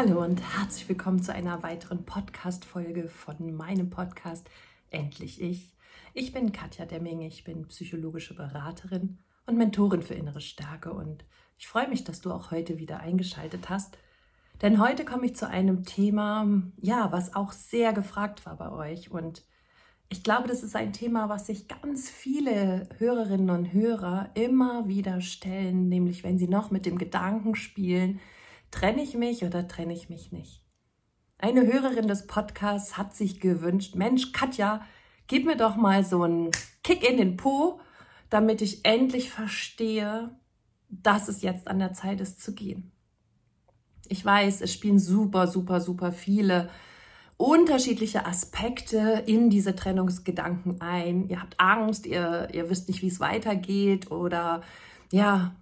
Hallo und herzlich willkommen zu einer weiteren Podcast-Folge von meinem Podcast Endlich Ich. Ich bin Katja Demming, ich bin psychologische Beraterin und Mentorin für innere Stärke und ich freue mich, dass du auch heute wieder eingeschaltet hast. Denn heute komme ich zu einem Thema, ja, was auch sehr gefragt war bei euch und ich glaube, das ist ein Thema, was sich ganz viele Hörerinnen und Hörer immer wieder stellen, nämlich wenn sie noch mit dem Gedanken spielen, Trenne ich mich oder trenne ich mich nicht? Eine Hörerin des Podcasts hat sich gewünscht, Mensch, Katja, gib mir doch mal so einen Kick in den Po, damit ich endlich verstehe, dass es jetzt an der Zeit ist zu gehen. Ich weiß, es spielen super, super, super viele unterschiedliche Aspekte in diese Trennungsgedanken ein. Ihr habt Angst, ihr, ihr wisst nicht, wie es weitergeht oder ja,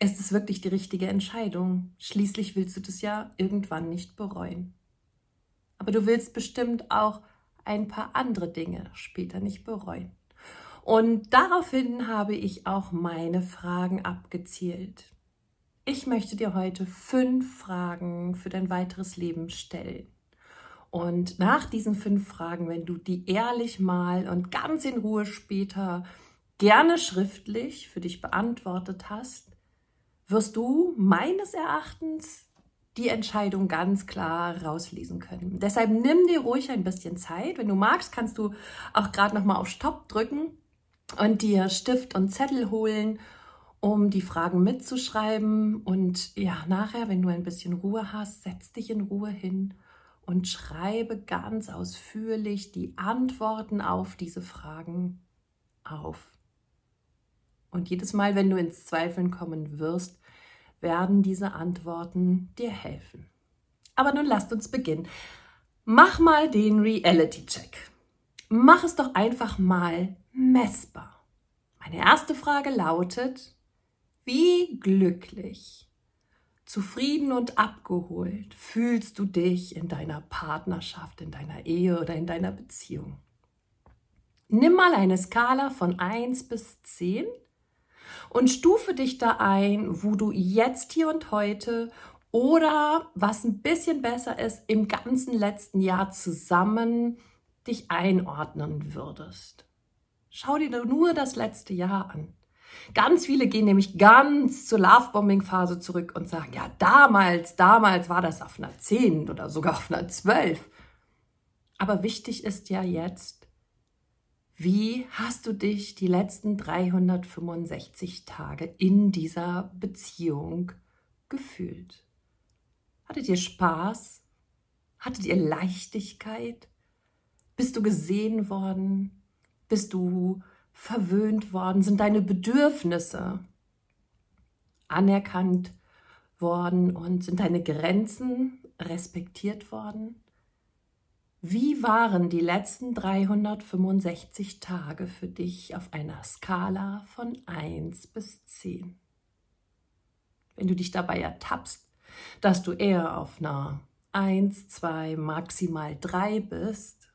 es ist wirklich die richtige Entscheidung. Schließlich willst du das ja irgendwann nicht bereuen. Aber du willst bestimmt auch ein paar andere Dinge später nicht bereuen. Und daraufhin habe ich auch meine Fragen abgezielt. Ich möchte dir heute fünf Fragen für dein weiteres Leben stellen. Und nach diesen fünf Fragen, wenn du die ehrlich mal und ganz in Ruhe später gerne schriftlich für dich beantwortet hast, wirst du meines Erachtens die Entscheidung ganz klar rauslesen können. Deshalb nimm dir ruhig ein bisschen Zeit. Wenn du magst, kannst du auch gerade noch mal auf Stopp drücken und dir Stift und Zettel holen, um die Fragen mitzuschreiben. Und ja, nachher, wenn du ein bisschen Ruhe hast, setz dich in Ruhe hin und schreibe ganz ausführlich die Antworten auf diese Fragen auf. Und jedes Mal, wenn du ins Zweifeln kommen wirst, werden diese Antworten dir helfen. Aber nun lasst uns beginnen. Mach mal den Reality-Check. Mach es doch einfach mal messbar. Meine erste Frage lautet, wie glücklich, zufrieden und abgeholt fühlst du dich in deiner Partnerschaft, in deiner Ehe oder in deiner Beziehung? Nimm mal eine Skala von 1 bis 10 und stufe dich da ein, wo du jetzt hier und heute oder was ein bisschen besser ist, im ganzen letzten Jahr zusammen dich einordnen würdest. Schau dir nur das letzte Jahr an. Ganz viele gehen nämlich ganz zur Lovebombing-Phase zurück und sagen, ja, damals, damals war das auf einer 10 oder sogar auf einer 12. Aber wichtig ist ja jetzt, wie hast du dich die letzten 365 Tage in dieser Beziehung gefühlt? Hattet ihr Spaß? Hattet ihr Leichtigkeit? Bist du gesehen worden? Bist du verwöhnt worden? Sind deine Bedürfnisse anerkannt worden und sind deine Grenzen respektiert worden? Wie waren die letzten 365 Tage für dich auf einer Skala von 1 bis 10? Wenn du dich dabei ertappst, dass du eher auf einer 1, 2, maximal 3 bist,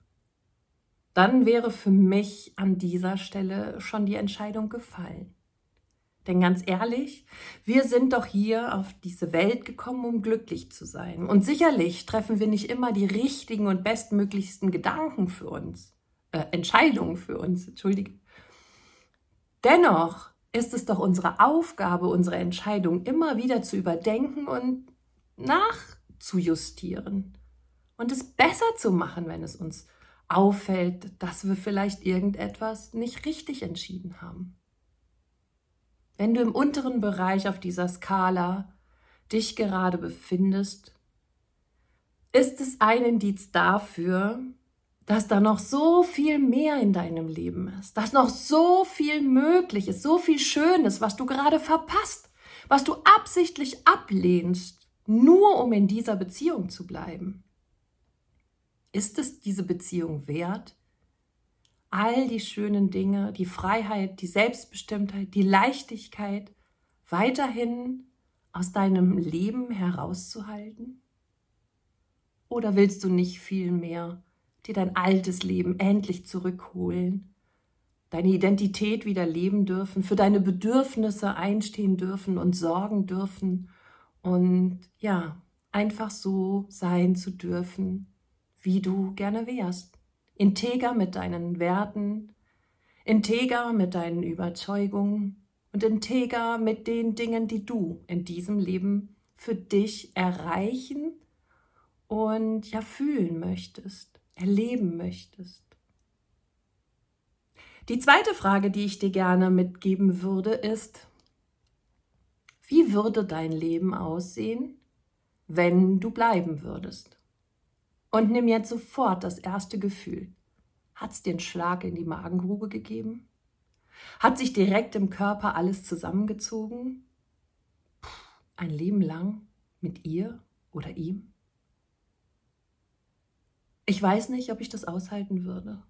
dann wäre für mich an dieser Stelle schon die Entscheidung gefallen. Denn ganz ehrlich, wir sind doch hier auf diese Welt gekommen, um glücklich zu sein. Und sicherlich treffen wir nicht immer die richtigen und bestmöglichsten Gedanken für uns, äh, Entscheidungen für uns, entschuldige. Dennoch ist es doch unsere Aufgabe, unsere Entscheidung immer wieder zu überdenken und nachzujustieren und es besser zu machen, wenn es uns auffällt, dass wir vielleicht irgendetwas nicht richtig entschieden haben. Wenn du im unteren Bereich auf dieser Skala dich gerade befindest, ist es ein Indiz dafür, dass da noch so viel mehr in deinem Leben ist, dass noch so viel möglich ist, so viel Schönes, was du gerade verpasst, was du absichtlich ablehnst, nur um in dieser Beziehung zu bleiben. Ist es diese Beziehung wert? All die schönen Dinge, die Freiheit, die Selbstbestimmtheit, die Leichtigkeit weiterhin aus deinem Leben herauszuhalten? Oder willst du nicht viel mehr dir dein altes Leben endlich zurückholen, deine Identität wieder leben dürfen, für deine Bedürfnisse einstehen dürfen und sorgen dürfen und ja, einfach so sein zu dürfen, wie du gerne wärst. Integer mit deinen Werten, integer mit deinen Überzeugungen und integer mit den Dingen, die du in diesem Leben für dich erreichen und ja fühlen möchtest, erleben möchtest. Die zweite Frage, die ich dir gerne mitgeben würde, ist, wie würde dein Leben aussehen, wenn du bleiben würdest? Und nimm jetzt sofort das erste Gefühl. Hat es dir einen Schlag in die Magengrube gegeben? Hat sich direkt im Körper alles zusammengezogen? Ein Leben lang mit ihr oder ihm? Ich weiß nicht, ob ich das aushalten würde.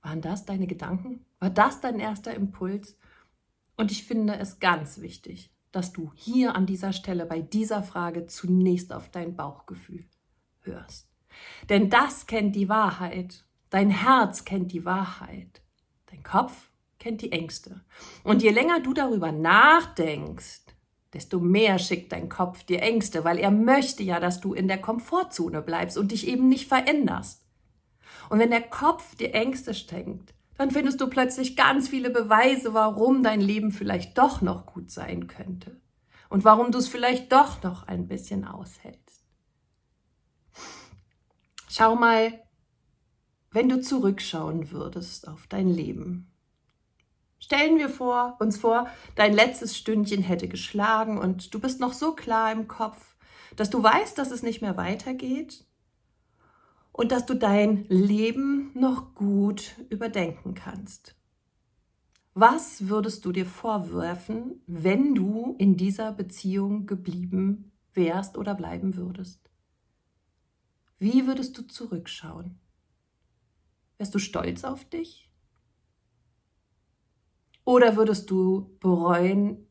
Waren das deine Gedanken? War das dein erster Impuls? Und ich finde es ganz wichtig, dass du hier an dieser Stelle bei dieser Frage zunächst auf dein Bauchgefühl hörst. Denn das kennt die Wahrheit. Dein Herz kennt die Wahrheit. Dein Kopf kennt die Ängste. Und je länger du darüber nachdenkst, desto mehr schickt dein Kopf dir Ängste, weil er möchte ja, dass du in der Komfortzone bleibst und dich eben nicht veränderst. Und wenn der Kopf dir Ängste schenkt, dann findest du plötzlich ganz viele Beweise, warum dein Leben vielleicht doch noch gut sein könnte und warum du es vielleicht doch noch ein bisschen aushältst. Schau mal, wenn du zurückschauen würdest auf dein Leben. Stellen wir vor, uns vor, dein letztes Stündchen hätte geschlagen und du bist noch so klar im Kopf, dass du weißt, dass es nicht mehr weitergeht und dass du dein Leben noch gut überdenken kannst. Was würdest du dir vorwerfen, wenn du in dieser Beziehung geblieben wärst oder bleiben würdest? Wie würdest du zurückschauen? Wärst du stolz auf dich? Oder würdest du bereuen,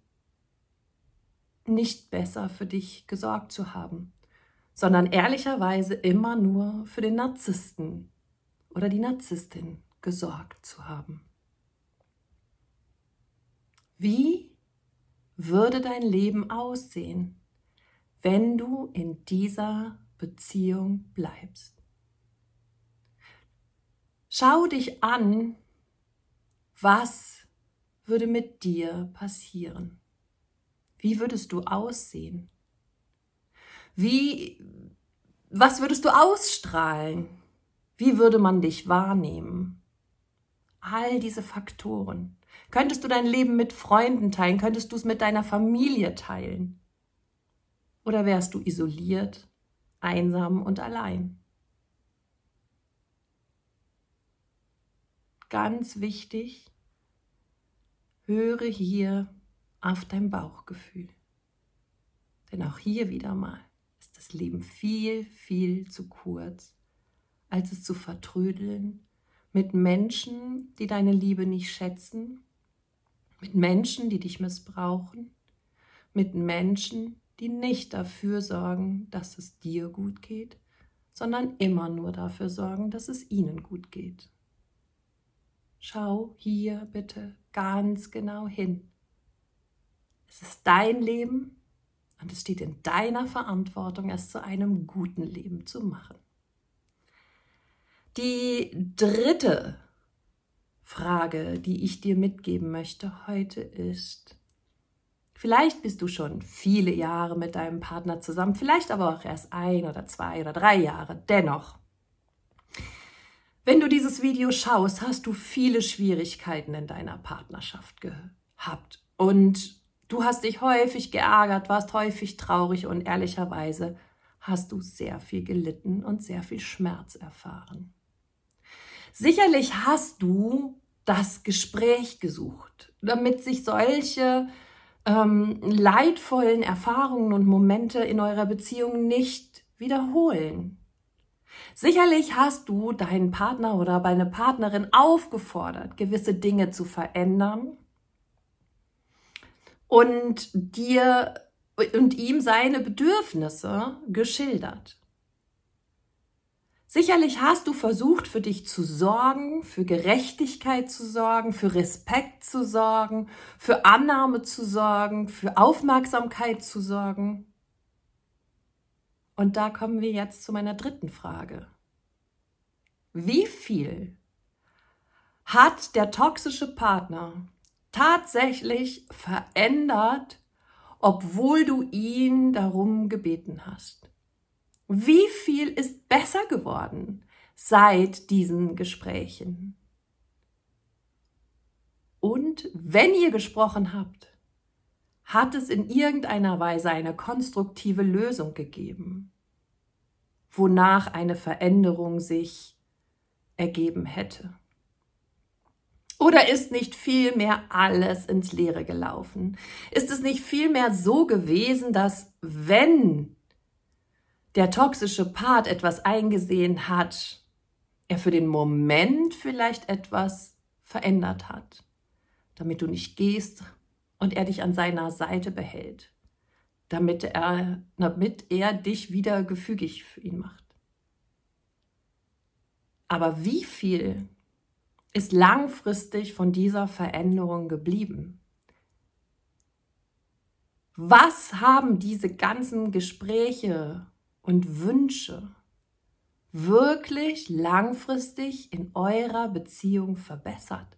nicht besser für dich gesorgt zu haben, sondern ehrlicherweise immer nur für den Narzissten oder die Narzisstin gesorgt zu haben? Wie würde dein Leben aussehen, wenn du in dieser Beziehung bleibst. Schau dich an, was würde mit dir passieren? Wie würdest du aussehen? Wie, was würdest du ausstrahlen? Wie würde man dich wahrnehmen? All diese Faktoren. Könntest du dein Leben mit Freunden teilen? Könntest du es mit deiner Familie teilen? Oder wärst du isoliert einsam und allein. Ganz wichtig, höre hier auf dein Bauchgefühl. Denn auch hier wieder mal ist das Leben viel, viel zu kurz, als es zu vertrödeln mit Menschen, die deine Liebe nicht schätzen, mit Menschen, die dich missbrauchen, mit Menschen, die nicht dafür sorgen, dass es dir gut geht, sondern immer nur dafür sorgen, dass es ihnen gut geht. Schau hier bitte ganz genau hin. Es ist dein Leben und es steht in deiner Verantwortung, es zu einem guten Leben zu machen. Die dritte Frage, die ich dir mitgeben möchte heute ist, Vielleicht bist du schon viele Jahre mit deinem Partner zusammen, vielleicht aber auch erst ein oder zwei oder drei Jahre. Dennoch, wenn du dieses Video schaust, hast du viele Schwierigkeiten in deiner Partnerschaft gehabt. Und du hast dich häufig geärgert, warst häufig traurig und ehrlicherweise hast du sehr viel gelitten und sehr viel Schmerz erfahren. Sicherlich hast du das Gespräch gesucht, damit sich solche ähm, leidvollen Erfahrungen und Momente in eurer Beziehung nicht wiederholen. Sicherlich hast du deinen Partner oder deine Partnerin aufgefordert, gewisse Dinge zu verändern und dir und ihm seine Bedürfnisse geschildert. Sicherlich hast du versucht, für dich zu sorgen, für Gerechtigkeit zu sorgen, für Respekt zu sorgen, für Annahme zu sorgen, für Aufmerksamkeit zu sorgen. Und da kommen wir jetzt zu meiner dritten Frage. Wie viel hat der toxische Partner tatsächlich verändert, obwohl du ihn darum gebeten hast? Wie viel ist besser geworden seit diesen Gesprächen? Und wenn ihr gesprochen habt, hat es in irgendeiner Weise eine konstruktive Lösung gegeben, wonach eine Veränderung sich ergeben hätte. Oder ist nicht vielmehr alles ins Leere gelaufen? Ist es nicht vielmehr so gewesen, dass wenn der toxische Part etwas eingesehen hat, er für den Moment vielleicht etwas verändert hat, damit du nicht gehst und er dich an seiner Seite behält, damit er, damit er dich wieder gefügig für ihn macht. Aber wie viel ist langfristig von dieser Veränderung geblieben? Was haben diese ganzen Gespräche und Wünsche wirklich langfristig in eurer Beziehung verbessert?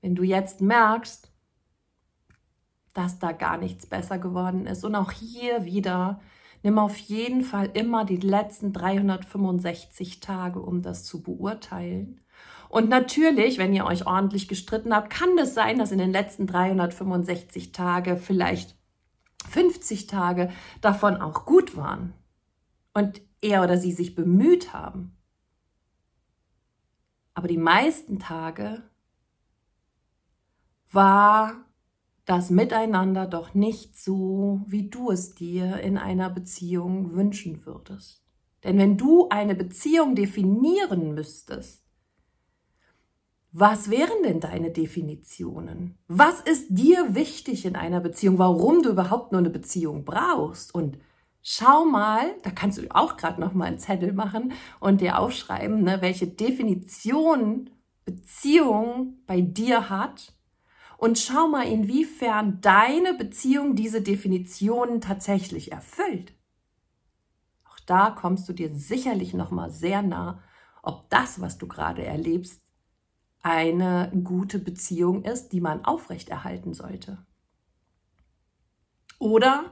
Wenn du jetzt merkst, dass da gar nichts besser geworden ist und auch hier wieder Nimm auf jeden Fall immer die letzten 365 Tage, um das zu beurteilen. Und natürlich, wenn ihr euch ordentlich gestritten habt, kann es das sein, dass in den letzten 365 Tage vielleicht 50 Tage davon auch gut waren und er oder sie sich bemüht haben. Aber die meisten Tage war das Miteinander doch nicht so, wie du es dir in einer Beziehung wünschen würdest. Denn wenn du eine Beziehung definieren müsstest, was wären denn deine Definitionen? Was ist dir wichtig in einer Beziehung? Warum du überhaupt nur eine Beziehung brauchst? Und schau mal, da kannst du auch gerade noch mal einen Zettel machen und dir aufschreiben, ne, welche Definition Beziehung bei dir hat und schau mal, inwiefern deine Beziehung diese Definitionen tatsächlich erfüllt. Auch da kommst du dir sicherlich noch mal sehr nah, ob das, was du gerade erlebst, eine gute Beziehung ist, die man aufrechterhalten sollte. Oder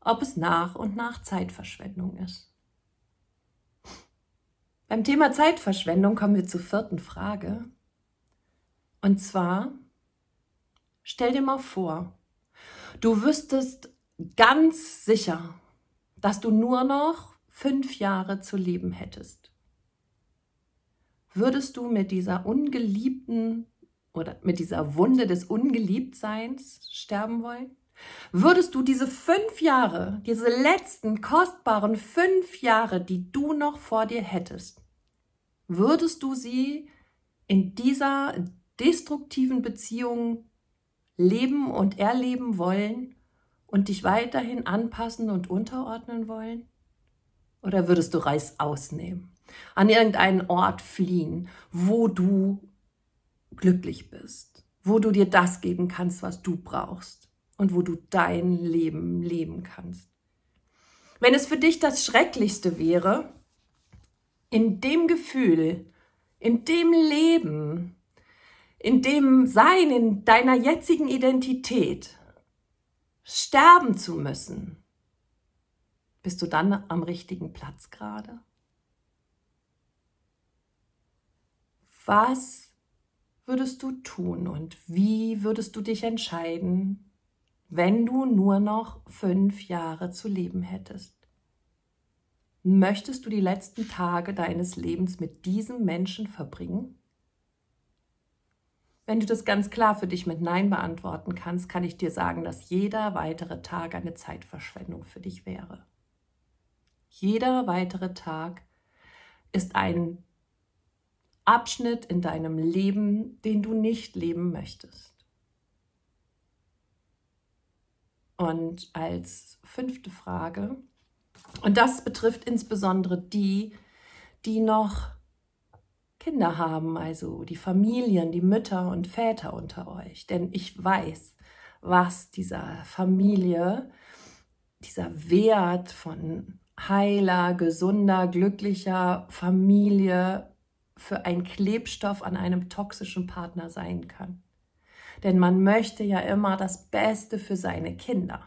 ob es nach und nach Zeitverschwendung ist. Beim Thema Zeitverschwendung kommen wir zur vierten Frage. Und zwar, Stell dir mal vor, du wüsstest ganz sicher, dass du nur noch fünf Jahre zu leben hättest. Würdest du mit dieser ungeliebten oder mit dieser Wunde des Ungeliebtseins sterben wollen? Würdest du diese fünf Jahre, diese letzten kostbaren fünf Jahre, die du noch vor dir hättest, würdest du sie in dieser destruktiven Beziehung leben und erleben wollen und dich weiterhin anpassen und unterordnen wollen? Oder würdest du Reis ausnehmen, an irgendeinen Ort fliehen, wo du glücklich bist, wo du dir das geben kannst, was du brauchst und wo du dein Leben leben kannst? Wenn es für dich das Schrecklichste wäre, in dem Gefühl, in dem Leben, in dem Sein, in deiner jetzigen Identität sterben zu müssen, bist du dann am richtigen Platz gerade? Was würdest du tun und wie würdest du dich entscheiden, wenn du nur noch fünf Jahre zu leben hättest? Möchtest du die letzten Tage deines Lebens mit diesem Menschen verbringen? Wenn du das ganz klar für dich mit Nein beantworten kannst, kann ich dir sagen, dass jeder weitere Tag eine Zeitverschwendung für dich wäre. Jeder weitere Tag ist ein Abschnitt in deinem Leben, den du nicht leben möchtest. Und als fünfte Frage, und das betrifft insbesondere die, die noch Kinder haben, also die Familien, die Mütter und Väter unter euch. Denn ich weiß, was dieser Familie dieser Wert von heiler, gesunder, glücklicher Familie für ein Klebstoff an einem toxischen Partner sein kann. Denn man möchte ja immer das Beste für seine Kinder.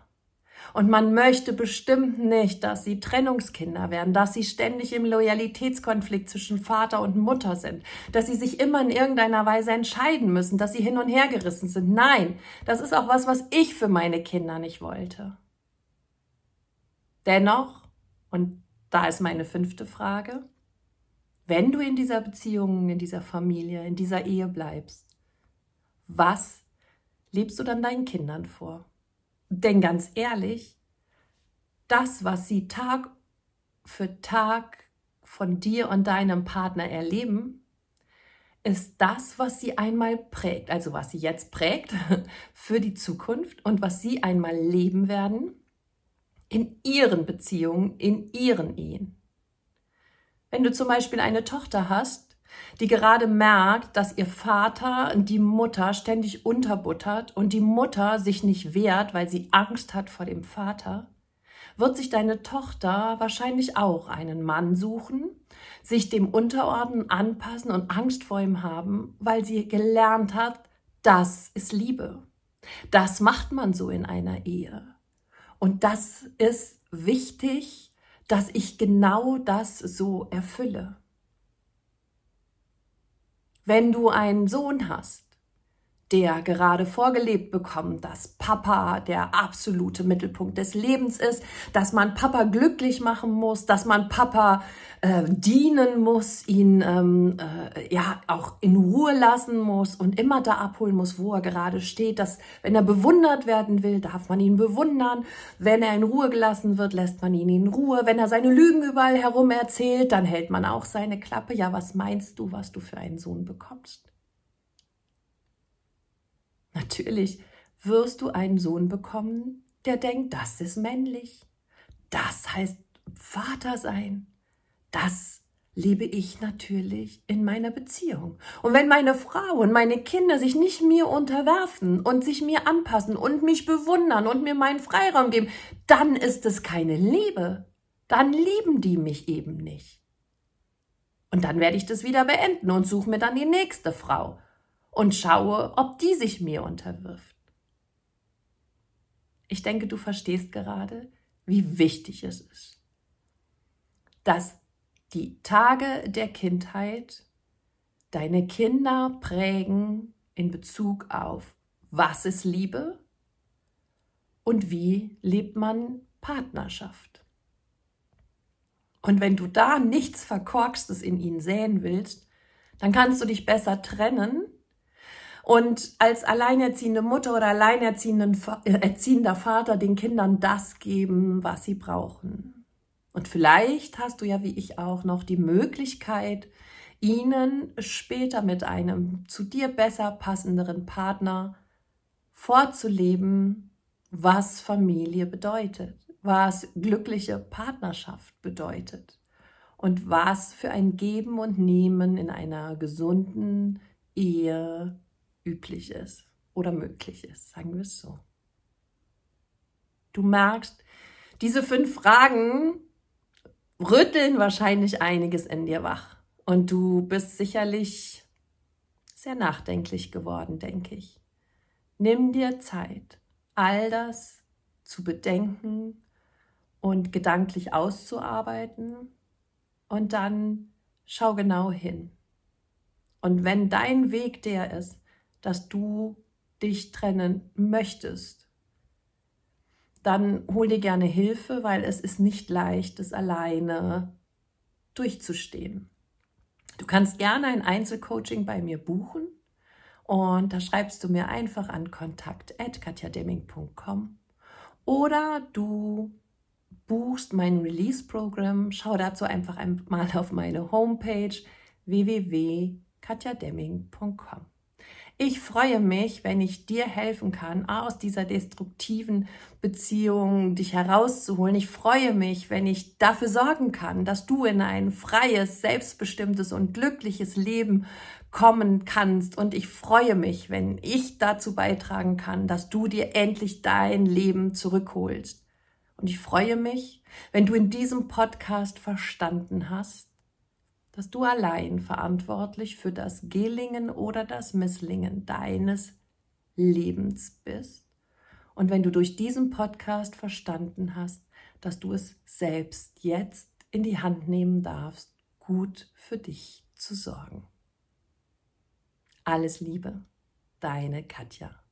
Und man möchte bestimmt nicht, dass sie Trennungskinder werden, dass sie ständig im Loyalitätskonflikt zwischen Vater und Mutter sind, dass sie sich immer in irgendeiner Weise entscheiden müssen, dass sie hin und her gerissen sind. Nein, das ist auch was, was ich für meine Kinder nicht wollte. Dennoch, und da ist meine fünfte Frage, wenn du in dieser Beziehung, in dieser Familie, in dieser Ehe bleibst, was lebst du dann deinen Kindern vor? Denn ganz ehrlich, das, was sie Tag für Tag von dir und deinem Partner erleben, ist das, was sie einmal prägt, also was sie jetzt prägt für die Zukunft und was sie einmal leben werden in ihren Beziehungen, in ihren Ehen. Wenn du zum Beispiel eine Tochter hast, die gerade merkt, dass ihr Vater die Mutter ständig unterbuttert und die Mutter sich nicht wehrt, weil sie Angst hat vor dem Vater, wird sich deine Tochter wahrscheinlich auch einen Mann suchen, sich dem unterordnen, anpassen und Angst vor ihm haben, weil sie gelernt hat, das ist Liebe. Das macht man so in einer Ehe. Und das ist wichtig, dass ich genau das so erfülle. Wenn du einen Sohn hast, der gerade vorgelebt bekommt, dass Papa der absolute Mittelpunkt des Lebens ist, dass man Papa glücklich machen muss, dass man Papa äh, dienen muss, ihn ähm, äh, ja auch in Ruhe lassen muss und immer da abholen muss, wo er gerade steht. Dass wenn er bewundert werden will, darf man ihn bewundern. Wenn er in Ruhe gelassen wird, lässt man ihn in Ruhe. Wenn er seine Lügen überall herum erzählt, dann hält man auch seine Klappe. Ja, was meinst du, was du für einen Sohn bekommst? Natürlich wirst du einen Sohn bekommen, der denkt, das ist männlich. Das heißt Vater sein. Das lebe ich natürlich in meiner Beziehung. Und wenn meine Frau und meine Kinder sich nicht mir unterwerfen und sich mir anpassen und mich bewundern und mir meinen Freiraum geben, dann ist es keine Liebe. Dann lieben die mich eben nicht. Und dann werde ich das wieder beenden und suche mir dann die nächste Frau und schaue, ob die sich mir unterwirft. Ich denke, du verstehst gerade, wie wichtig es ist, dass die Tage der Kindheit deine Kinder prägen in Bezug auf, was ist Liebe und wie lebt man Partnerschaft. Und wenn du da nichts Verkorkstes in ihnen säen willst, dann kannst du dich besser trennen und als alleinerziehende Mutter oder alleinerziehender Vater den Kindern das geben, was sie brauchen. Und vielleicht hast du ja wie ich auch noch die Möglichkeit, ihnen später mit einem zu dir besser passenderen Partner vorzuleben, was Familie bedeutet, was glückliche Partnerschaft bedeutet und was für ein Geben und Nehmen in einer gesunden Ehe üblich ist oder möglich ist, sagen wir es so. Du merkst, diese fünf Fragen rütteln wahrscheinlich einiges in dir wach. Und du bist sicherlich sehr nachdenklich geworden, denke ich. Nimm dir Zeit, all das zu bedenken und gedanklich auszuarbeiten. Und dann schau genau hin. Und wenn dein Weg der ist, dass du dich trennen möchtest, dann hol dir gerne Hilfe, weil es ist nicht leicht, es alleine durchzustehen. Du kannst gerne ein Einzelcoaching bei mir buchen und da schreibst du mir einfach an kontakt@katjademming.com oder du buchst mein Release-Programm. Schau dazu einfach mal auf meine Homepage www.katjademming.com. Ich freue mich, wenn ich dir helfen kann, aus dieser destruktiven Beziehung dich herauszuholen. Ich freue mich, wenn ich dafür sorgen kann, dass du in ein freies, selbstbestimmtes und glückliches Leben kommen kannst. Und ich freue mich, wenn ich dazu beitragen kann, dass du dir endlich dein Leben zurückholst. Und ich freue mich, wenn du in diesem Podcast verstanden hast, dass du allein verantwortlich für das Gelingen oder das Misslingen deines Lebens bist. Und wenn du durch diesen Podcast verstanden hast, dass du es selbst jetzt in die Hand nehmen darfst, gut für dich zu sorgen. Alles Liebe, deine Katja.